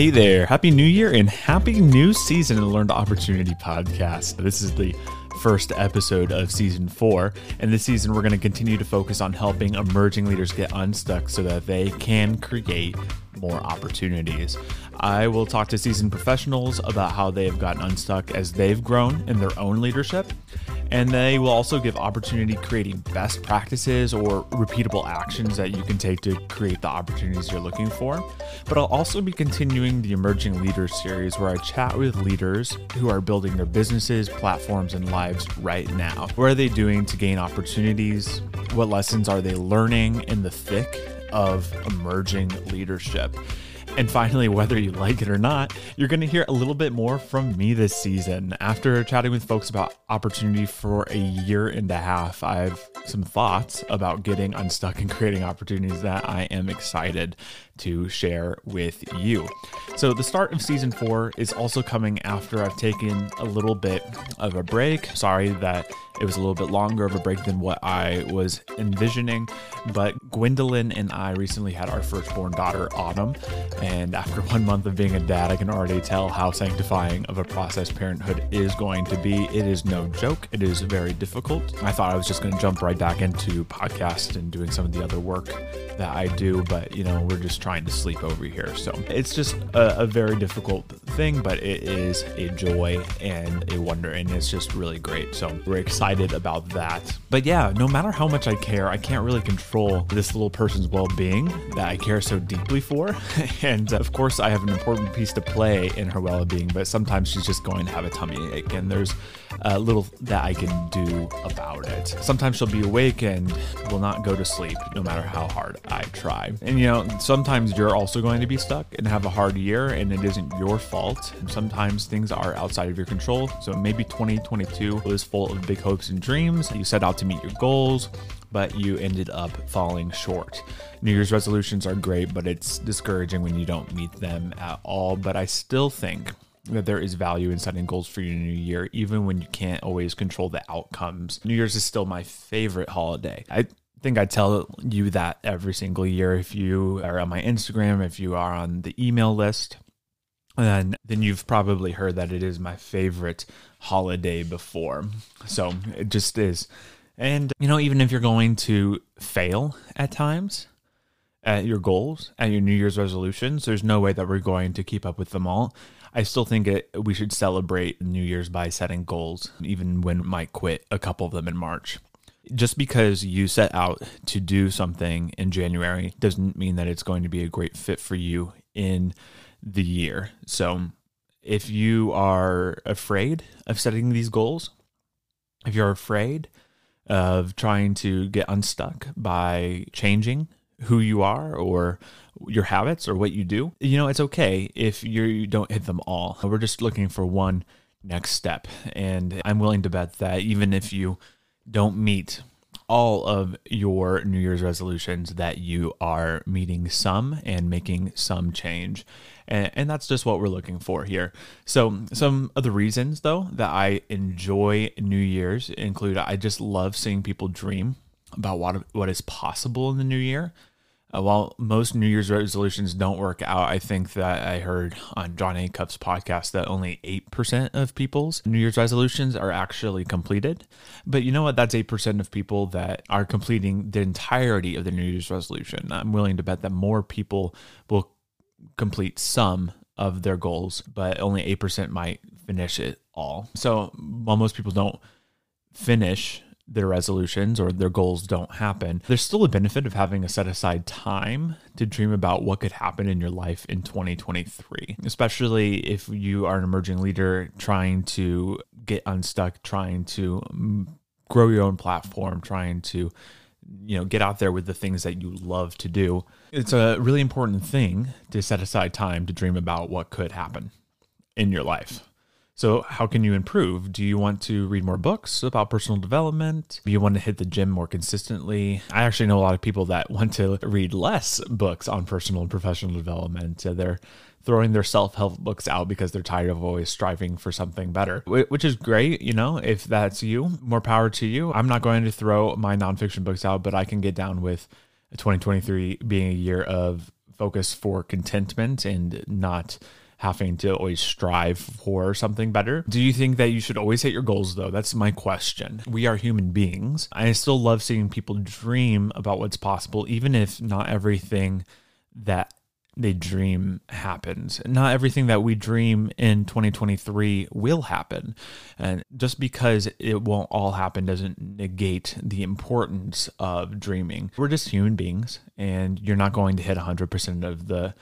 Hey there, Happy New Year and Happy New Season of the Learned Opportunity podcast. This is the first episode of season four. And this season, we're going to continue to focus on helping emerging leaders get unstuck so that they can create more opportunities. I will talk to seasoned professionals about how they have gotten unstuck as they've grown in their own leadership. And they will also give opportunity creating best practices or repeatable actions that you can take to create the opportunities you're looking for. But I'll also be continuing the Emerging Leaders series where I chat with leaders who are building their businesses, platforms, and lives right now. What are they doing to gain opportunities? What lessons are they learning in the thick of emerging leadership? And finally, whether you like it or not, you're going to hear a little bit more from me this season. After chatting with folks about opportunity for a year and a half, I have some thoughts about getting unstuck and creating opportunities that I am excited to share with you. So, the start of season four is also coming after I've taken a little bit of a break. Sorry that it was a little bit longer of a break than what I was envisioning, but Gwendolyn and I recently had our firstborn daughter, Autumn. And after one month of being a dad, I can already tell how sanctifying of a process parenthood is going to be. It is no joke, it is very difficult. I thought I was just going to jump right back into podcast and doing some of the other work that I do, but you know, we're just trying to sleep over here. So it's just a, a very difficult thing, but it is a joy and a wonder, and it's just really great. So we're excited about that. But yeah, no matter how much I care, I can't really control this little person's well being that I care so deeply for. and uh, of course, I have an important piece to play in her well being, but sometimes she's just going to have a tummy ache, and there's a little that I can do about it. Sometimes she'll be awake and will not go to sleep no matter how hard I try. And you know, sometimes you're also going to be stuck and have a hard year and it isn't your fault. Sometimes things are outside of your control. So maybe 2022 was full of big hopes and dreams. You set out to meet your goals, but you ended up falling short. New Year's resolutions are great, but it's discouraging when you don't meet them at all. But I still think that there is value in setting goals for your new year, even when you can't always control the outcomes. New Year's is still my favorite holiday. I think I tell you that every single year. If you are on my Instagram, if you are on the email list, and then you've probably heard that it is my favorite holiday before. So it just is. And, you know, even if you're going to fail at times, at your goals, at your New Year's resolutions, there's no way that we're going to keep up with them all. I still think it, we should celebrate New Year's by setting goals, even when Mike quit a couple of them in March. Just because you set out to do something in January doesn't mean that it's going to be a great fit for you in the year. So, if you are afraid of setting these goals, if you're afraid of trying to get unstuck by changing who you are or your habits or what you do, you know, it's okay if you're, don't hit them all. We're just looking for one next step. And I'm willing to bet that even if you don't meet all of your New Year's resolutions, that you are meeting some and making some change. And, and that's just what we're looking for here. So, some of the reasons, though, that I enjoy New Year's include I just love seeing people dream about what what is possible in the new year. Uh, while most New Year's resolutions don't work out, I think that I heard on Jon Acuff's podcast that only 8% of people's New Year's resolutions are actually completed. But you know what? That's 8% of people that are completing the entirety of the New Year's resolution. I'm willing to bet that more people will complete some of their goals, but only 8% might finish it all. So while most people don't finish their resolutions or their goals don't happen, there's still a benefit of having a set aside time to dream about what could happen in your life in 2023, especially if you are an emerging leader trying to get unstuck, trying to mm, grow your own platform, trying to you know get out there with the things that you love to do. It's a really important thing to set aside time to dream about what could happen in your life. So, how can you improve? Do you want to read more books about personal development? Do you want to hit the gym more consistently? I actually know a lot of people that want to read less books on personal and professional development. They're throwing their self help books out because they're tired of always striving for something better, which is great. You know, if that's you, more power to you. I'm not going to throw my nonfiction books out, but I can get down with 2023 being a year of focus for contentment and not having to always strive for something better. Do you think that you should always hit your goals though? That's my question. We are human beings. I still love seeing people dream about what's possible, even if not everything that they dream happens. Not everything that we dream in 2023 will happen. And just because it won't all happen doesn't negate the importance of dreaming. We're just human beings, and you're not going to hit 100% of the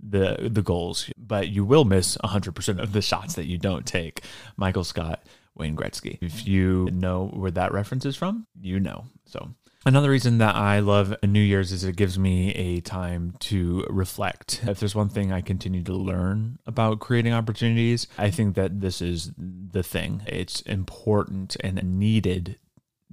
the the goals, but you will miss 100% of the shots that you don't take. Michael Scott, Wayne Gretzky. If you know where that reference is from, you know. So Another reason that I love New Year's is it gives me a time to reflect. If there's one thing I continue to learn about creating opportunities, I think that this is the thing. It's important and needed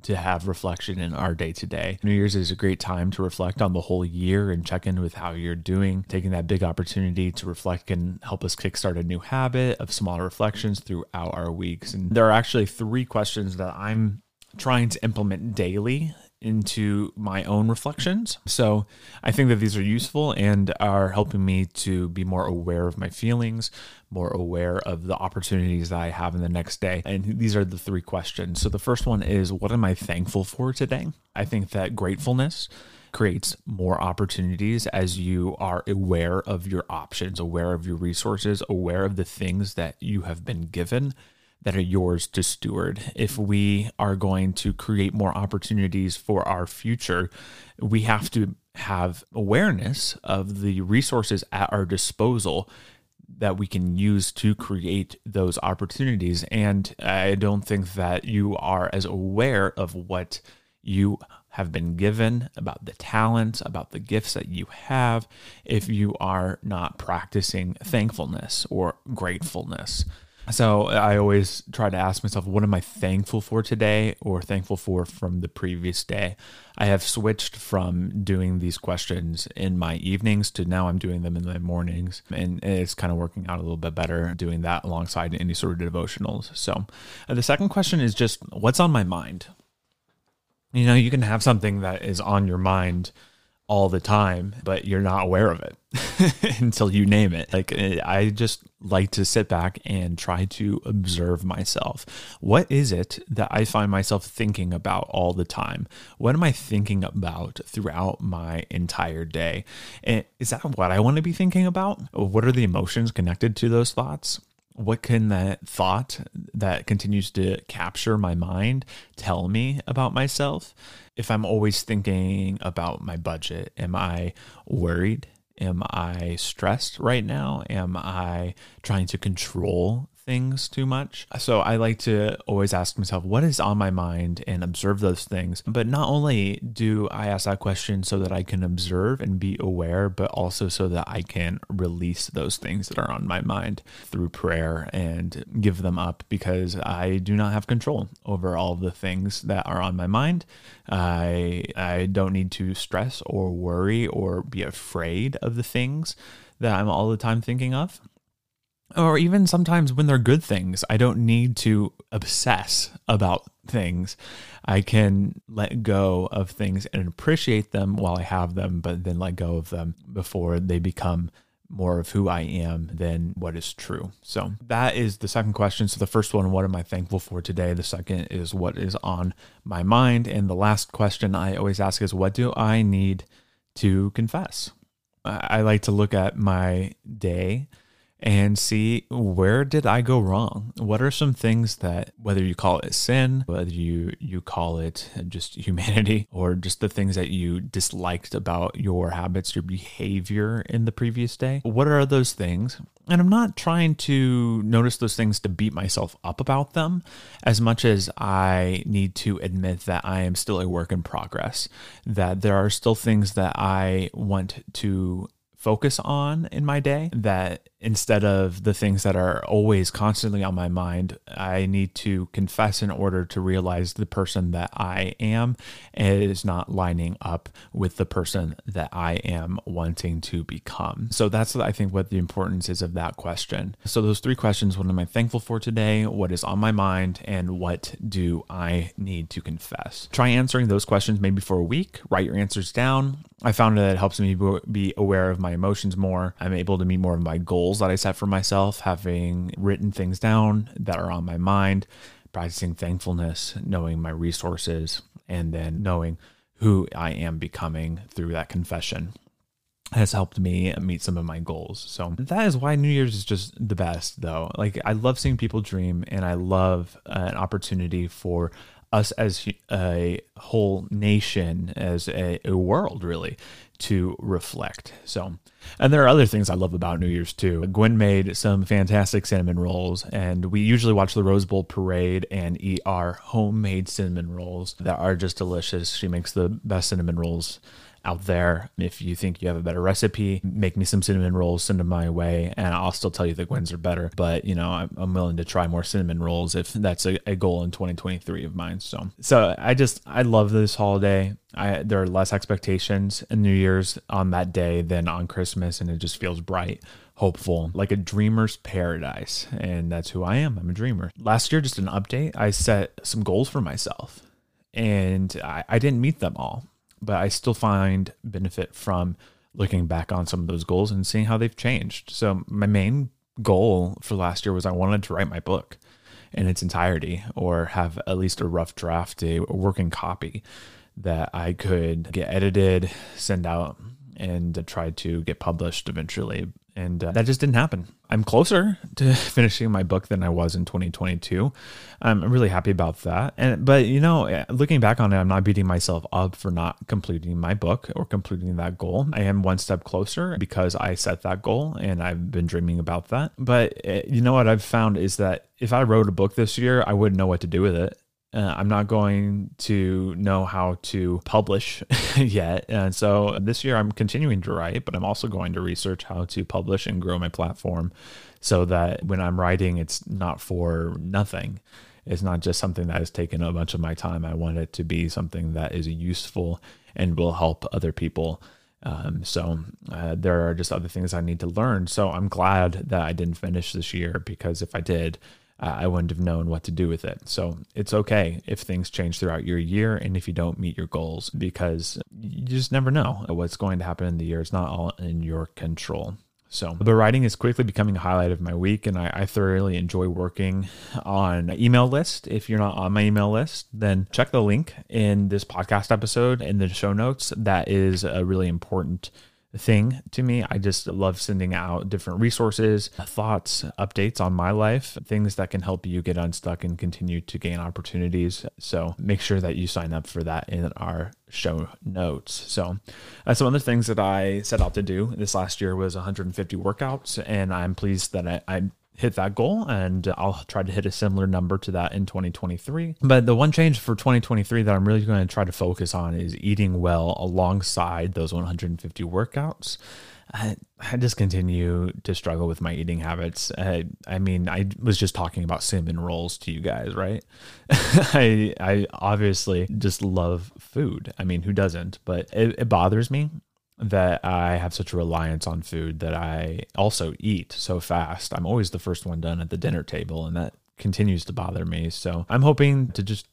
to have reflection in our day to day. New Year's is a great time to reflect on the whole year and check in with how you're doing. Taking that big opportunity to reflect can help us kickstart a new habit of smaller reflections throughout our weeks. And there are actually three questions that I'm trying to implement daily into my own reflections. So I think that these are useful and are helping me to be more aware of my feelings, more aware of the opportunities that I have in the next day. And these are the three questions. So the first one is what am I thankful for today? I think that gratefulness creates more opportunities as you are aware of your options, aware of your resources, aware of the things that you have been given that are yours to steward. If we are going to create more opportunities for our future, we have to have awareness of the resources at our disposal that we can use to create those opportunities. And I don't think that you are as aware of what you have been given, about the talents, about the gifts that you have, if you are not practicing thankfulness or gratefulness. So I always try to ask myself, what am I thankful for today or thankful for from the previous day? I have switched from doing these questions in my evenings to now I'm doing them in my mornings. And it's kind of working out a little bit better doing that alongside any sort of devotionals. So uh, the second question is just what's on my mind? You know, you can have something that is on your mind all the time, but you're not aware of it until you name it. Like, I just like to sit back and try to observe myself. What is it that I find myself thinking about all the time? What am I thinking about throughout my entire day? And is that what I want to be thinking about? What are the emotions connected to those thoughts? What can that thought that continues to capture my mind tell me about myself? If I'm always thinking about my budget, am I worried? Am I stressed right now? Am I trying to control things too much. So I like to always ask myself, what is on my mind and observe those things. But not only do I ask that question so that I can observe and be aware, but also so that I can release those things that are on my mind through prayer and give them up because I do not have control over all the things that are on my mind. I I don't need to stress or worry or be afraid of the things that I'm all the time thinking of or even sometimes when they're good things, I don't need to obsess about things. I can let go of things and appreciate them while I have them, but then let go of them before they become more of who I am than what is true. So that is the second question. So the first one, what am I thankful for today? The second is what is on my mind. And the last question I always ask is, what do I need to confess? I like to look at my day and see where did I go wrong? What are some things that whether you call it sin, whether you you call it just humanity or just the things that you disliked about your habits, your behavior in the previous day? What are those things? And I'm not trying to notice those things to beat myself up about them as much as I need to admit that I am still a work in progress, that there are still things that I want to focus on in my day that instead of the things that are always constantly on my mind, I need to confess in order to realize the person that I am is not lining up with the person that I am wanting to become. So that's, I think, what the importance is of that question. So, those three questions what am I thankful for today? What is on my mind? And what do I need to confess? Try answering those questions maybe for a week, write your answers down. I found that it helps me be aware of my emotions more. I'm able to meet more of my goals that I set for myself, having written things down that are on my mind, practicing thankfulness, knowing my resources, and then knowing who I am becoming through that confession has helped me meet some of my goals. So that is why New Year's is just the best, though. Like, I love seeing people dream, and I love uh, an opportunity for us as a whole nation, as a, a, world, really, to reflect. So, and there are other things I love about New Year's too. Gwen made some fantastic cinnamon rolls, and we usually watch the Rose Bowl parade and eat our homemade cinnamon rolls that are just delicious. She makes the best cinnamon rolls out there. If you think you have a better recipe, make me some cinnamon rolls, send them my way, and I'll still tell you the Gwen's are better. But you know, I'm, I'm willing to try more cinnamon rolls if that's a, a, goal in 2023 of mine. So, so I just I love this holiday. I there are less expectations in New Year's on that day than on Christmas, and it just feels bright hopeful, like a dreamer's paradise. And that's who I am. I'm a dreamer. Last year, just an update, I set some goals for myself and I, I didn't meet them all but I still find benefit from looking back on some of those goals and seeing how they've changed. So my main goal for last year was I wanted to write my book in its entirety or have at least a rough draft, a working copy that I could get edited, send out, and try to get published eventually and uh, that just didn't happen. I'm closer to finishing my book than I was in 2022. I'm really happy about that. And but you know, eh, looking back on it, I'm not beating myself up for not completing my book or completing that goal. I am one step closer because I set that goal and I've been dreaming about that. But eh, you know what I've found is that if I wrote a book this year, I wouldn't know what to do with it. Uh, I'm not going to know how to publish yet. And so this year I'm continuing to write, but I'm also going to research how to publish and grow my platform so that when I'm writing, it's not for nothing. It's not just something that has taken a bunch of my time. I want it to be something that is useful and will help other people. Um, so uh, there are just other things I need to learn. So I'm glad that I didn't finish this year because if I did, uh, I wouldn't have known what to do with it. So it's okay if things change throughout your year and if you don't meet your goals because you just never know what's going to happen in the year. It's not all in your control. So, the writing is quickly becoming a highlight of my week, and I, I, thoroughly enjoy working on email list. If you're not on my email list, then check the link in this podcast episode in the show notes. That is a really important thing to me. I just love sending out different resources, thoughts, updates on my life, things that can help you get unstuck and continue to gain opportunities. So make sure that you sign up for that in our show notes. So uh, some other things that I set out to do this last year was 150 workouts, and I'm pleased that I, I hit that goal and I'll try to hit a similar number to that in 2023. But the one change for 2023 that I'm really going to try to focus on is eating well alongside those 150 workouts. I, just continue to struggle with my eating habits. I, I mean, I was just talking about cinnamon rolls to you guys, right? I, I obviously just love food. I mean, who doesn't? But it, it bothers me that I have such a reliance on food that I also eat so fast. I'm always the first one done at the dinner table, and that continues to bother me. So I'm hoping to just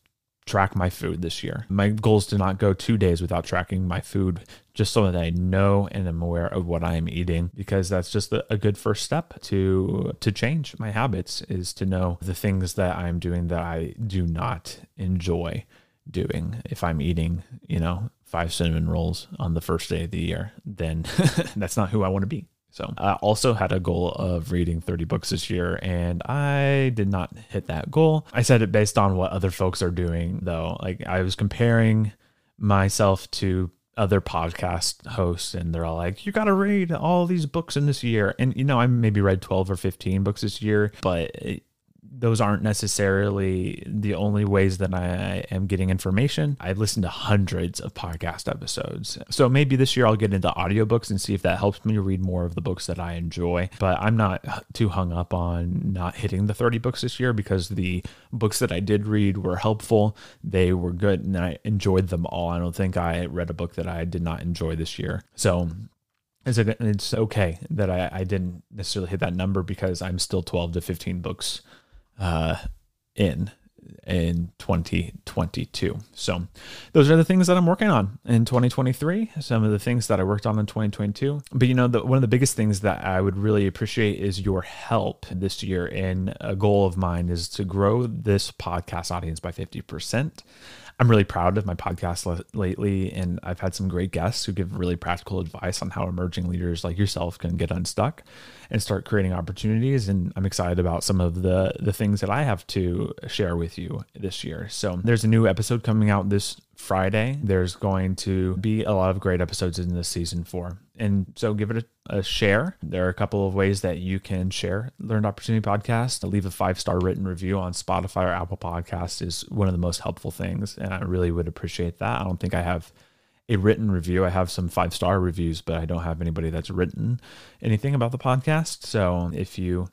track my food this year. My goal is to not go two days without tracking my food, just so that I know and am aware of what I am eating, because that's just a, good first step to to change my habits. Is to know the things that I'm doing that I do not enjoy doing if I'm eating, you know, five cinnamon rolls on the first day of the year, then that's not who I want to be. So I also had a goal of reading 30 books this year and I did not hit that goal. I said it based on what other folks are doing though. Like I was comparing myself to other podcast hosts and they're all like you got to read all these books in this year and you know i maybe read 12 or 15 books this year but those aren't necessarily the only ways that I am getting information. I've listened to hundreds of podcast episodes. So maybe this year I'll get into audiobooks and see if that helps me read more of the books that I enjoy. But I'm not too hung up on not hitting the 30 books this year because the books that I did read were helpful. They were good and I enjoyed them all. I don't think I read a book that I did not enjoy this year. So it's, it's okay that I, I didn't necessarily hit that number because I'm still 12 to 15 books uh, in in 2022. So, those are the things that I'm working on in 2023. Some of the things that I worked on in 2022. But you know, the, one of the biggest things that I would really appreciate is your help this year. And a goal of mine is to grow this podcast audience by 50%. I'm really proud of my podcast lately, and I've had some great guests who give really practical advice on how emerging leaders like yourself can get unstuck and start creating opportunities. And I'm excited about some of the the things that I have to share with you this year. So there's a new episode coming out this Friday. There's going to be a lot of great episodes in this season four. And so give it a, a, share. There are a couple of ways that you can share Learned Opportunity Podcast. Leave a five star written review on Spotify or Apple Podcast is one of the most helpful things. And I really would appreciate that. I don't think I have a written review. I have some five star reviews, but I don't have anybody that's written anything about the podcast. So if you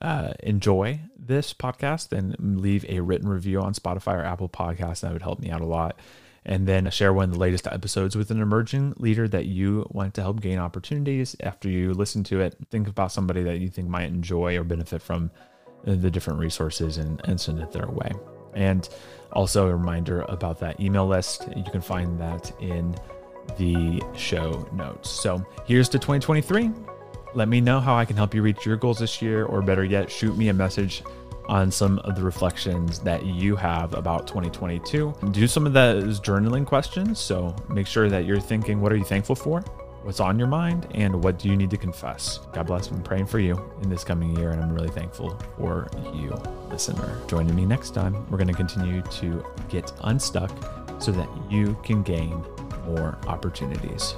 uh, enjoy this podcast, then leave a written review on Spotify or Apple Podcasts. That would help me out a lot and then share one of the latest episodes with an emerging leader that you want to help gain opportunities after you listen to it. Think about somebody that you think might enjoy or benefit from the different resources and, and send it their way. And also a reminder about that email list. You can find that in the show notes. So here's to 2023. Let me know how I can help you reach your goals this year, or better yet, shoot me a message on some of the reflections that you have about 2022. Do some of those journaling questions. So make sure that you're thinking, what are you thankful for? What's on your mind? And what do you need to confess? God bless. I'm praying for you in this coming year. And I'm really thankful for you, listener. Joining me next time. We're going to continue to get unstuck so that you can gain more opportunities.